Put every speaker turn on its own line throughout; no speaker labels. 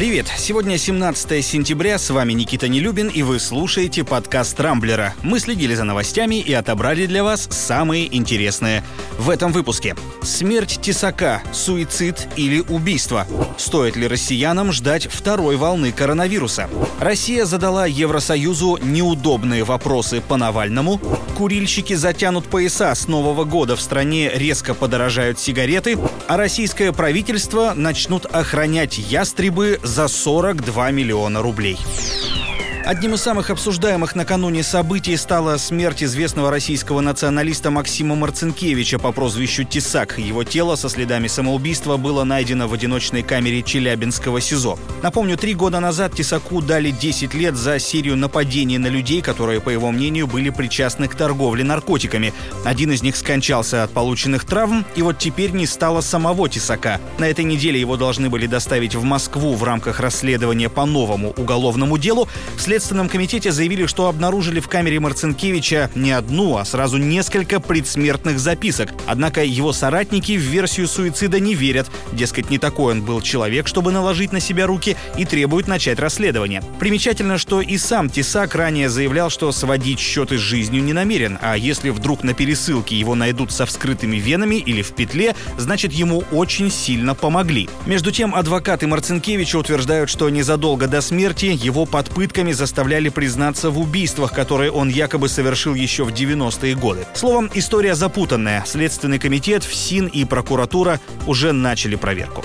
Привет! Сегодня 17 сентября, с вами Никита Нелюбин, и вы слушаете подкаст «Рамблера». Мы следили за новостями и отобрали для вас самые интересные. В этом выпуске. Смерть Тесака, суицид или убийство? Стоит ли россиянам ждать второй волны коронавируса? Россия задала Евросоюзу неудобные вопросы по Навальному. Курильщики затянут пояса с Нового года в стране резко подорожают сигареты, а российское правительство начнут охранять ястребы за 42 миллиона рублей. Одним из самых обсуждаемых накануне событий стала смерть известного российского националиста Максима Марцинкевича по прозвищу Тесак. Его тело со следами самоубийства было найдено в одиночной камере Челябинского СИЗО. Напомню, три года назад Тесаку дали 10 лет за серию нападений на людей, которые, по его мнению, были причастны к торговле наркотиками. Один из них скончался от полученных травм, и вот теперь не стало самого Тесака. На этой неделе его должны были доставить в Москву в рамках расследования по новому уголовному делу. В Следственном комитете заявили, что обнаружили в камере Марцинкевича не одну, а сразу несколько предсмертных записок. Однако его соратники в версию суицида не верят. Дескать, не такой он был человек, чтобы наложить на себя руки, и требуют начать расследование. Примечательно, что и сам Тесак ранее заявлял, что сводить счеты с жизнью не намерен, а если вдруг на пересылке его найдут со вскрытыми венами или в петле, значит ему очень сильно помогли. Между тем, адвокаты Марцинкевича утверждают, что незадолго до смерти его под пытками заставляли признаться в убийствах, которые он якобы совершил еще в 90-е годы. Словом, история запутанная. Следственный комитет, ФСИН и прокуратура уже начали проверку.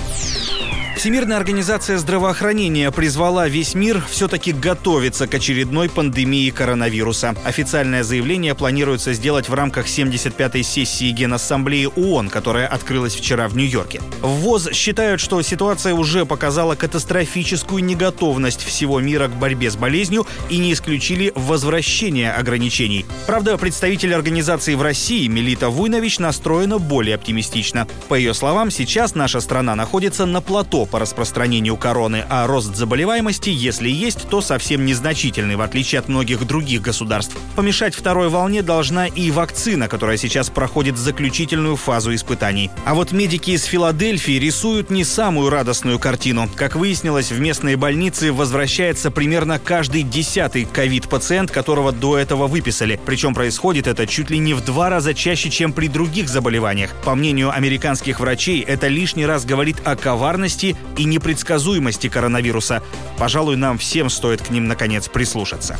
Всемирная организация здравоохранения призвала весь мир все-таки готовиться к очередной пандемии коронавируса. Официальное заявление планируется сделать в рамках 75-й сессии Генассамблеи ООН, которая открылась вчера в Нью-Йорке. В ВОЗ считают, что ситуация уже показала катастрофическую неготовность всего мира к борьбе с болезнью и не исключили возвращение ограничений. Правда, представитель организации в России Мелита Вуйнович настроена более оптимистично. По ее словам, сейчас наша страна находится на плато по распространению короны, а рост заболеваемости, если есть, то совсем незначительный, в отличие от многих других государств. Помешать второй волне должна и вакцина, которая сейчас проходит заключительную фазу испытаний. А вот медики из Филадельфии рисуют не самую радостную картину. Как выяснилось, в местные больницы возвращается примерно каждый десятый ковид-пациент, которого до этого выписали. Причем происходит это чуть ли не в два раза чаще, чем при других заболеваниях. По мнению американских врачей, это лишний раз говорит о коварности и непредсказуемости коронавируса. Пожалуй, нам всем стоит к ним наконец прислушаться.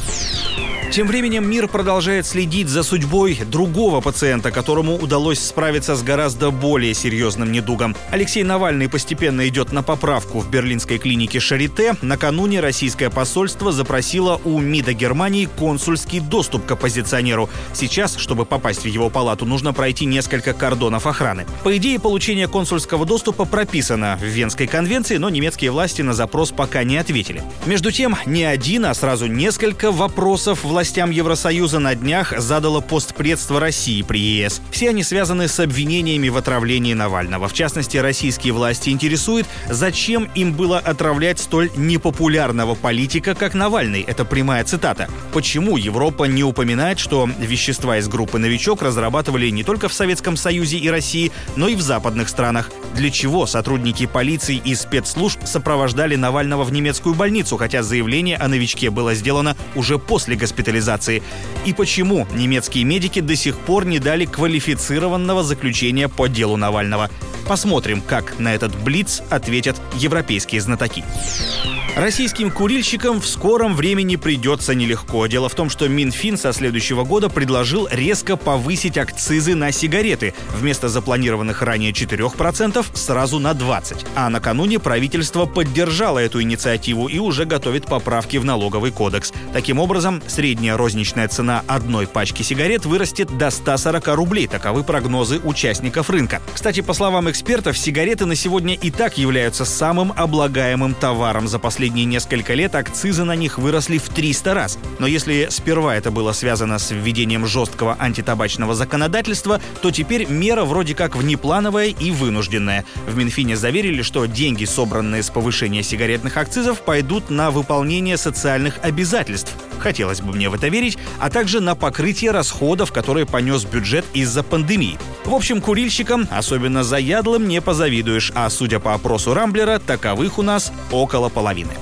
Тем временем мир продолжает следить за судьбой другого пациента, которому удалось справиться с гораздо более серьезным недугом. Алексей Навальный постепенно идет на поправку в берлинской клинике Шарите. Накануне российское посольство запросило у МИДа Германии консульский доступ к оппозиционеру. Сейчас, чтобы попасть в его палату, нужно пройти несколько кордонов охраны. По идее, получение консульского доступа прописано в Венской конвенции, но немецкие власти на запрос пока не ответили. Между тем, не один, а сразу несколько вопросов властям Евросоюза на днях задало постпредство России при ЕС. Все они связаны с обвинениями в отравлении Навального. В частности, российские власти интересуют, зачем им было отравлять столь непопулярного политика, как Навальный. Это прямая цитата. Почему Европа не упоминает, что вещества из группы «Новичок» разрабатывали не только в Советском Союзе и России, но и в западных странах? Для чего сотрудники полиции и спецслужб сопровождали Навального в немецкую больницу, хотя заявление о новичке было сделано уже после госпитализации? И почему немецкие медики до сих пор не дали квалифицированного заключения по делу Навального. Посмотрим, как на этот блиц ответят европейские знатоки. Российским курильщикам в скором времени придется нелегко. Дело в том, что Минфин со следующего года предложил резко повысить акцизы на сигареты. Вместо запланированных ранее 4% сразу на 20%. А накануне правительство поддержало эту инициативу и уже готовит поправки в налоговый кодекс. Таким образом, средняя розничная цена одной пачки сигарет вырастет до 140 рублей. Таковы прогнозы участников рынка. Кстати, по словам экспертов, сигареты на сегодня и так являются самым облагаемым товаром за последние несколько лет акцизы на них выросли в 300 раз. Но если сперва это было связано с введением жесткого антитабачного законодательства, то теперь мера вроде как внеплановая и вынужденная. В Минфине заверили, что деньги, собранные с повышения сигаретных акцизов, пойдут на выполнение социальных обязательств. Хотелось бы мне в это верить, а также на покрытие расходов, которые понес бюджет из-за пандемии. В общем, курильщикам, особенно заядлым, не позавидуешь, а судя по опросу Рамблера, таковых у нас около половины.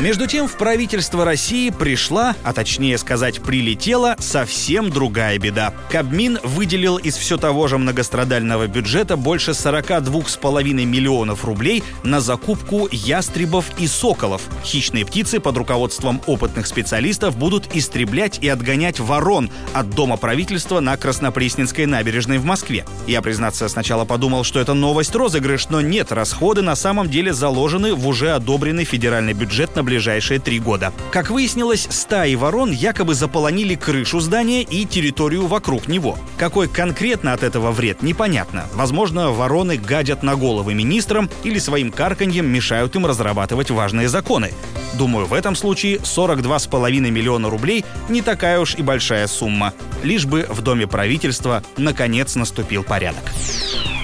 Между тем, в правительство России пришла, а точнее сказать, прилетела совсем другая беда. Кабмин выделил из все того же многострадального бюджета больше 42,5 миллионов рублей на закупку ястребов и соколов. Хищные птицы под руководством опытных специалистов будут истреблять и отгонять ворон от Дома правительства на Краснопресненской набережной в Москве. Я, признаться, сначала подумал, что это новость розыгрыш, но нет, расходы на самом деле заложены в уже одобренный федеральный бюджет на ближайшие три года. Как выяснилось, стаи ворон якобы заполонили крышу здания и территорию вокруг него. Какой конкретно от этого вред, непонятно. Возможно, вороны гадят на головы министрам или своим карканьем мешают им разрабатывать важные законы. Думаю, в этом случае 42,5 миллиона рублей не такая уж и большая сумма. Лишь бы в Доме правительства наконец наступил порядок.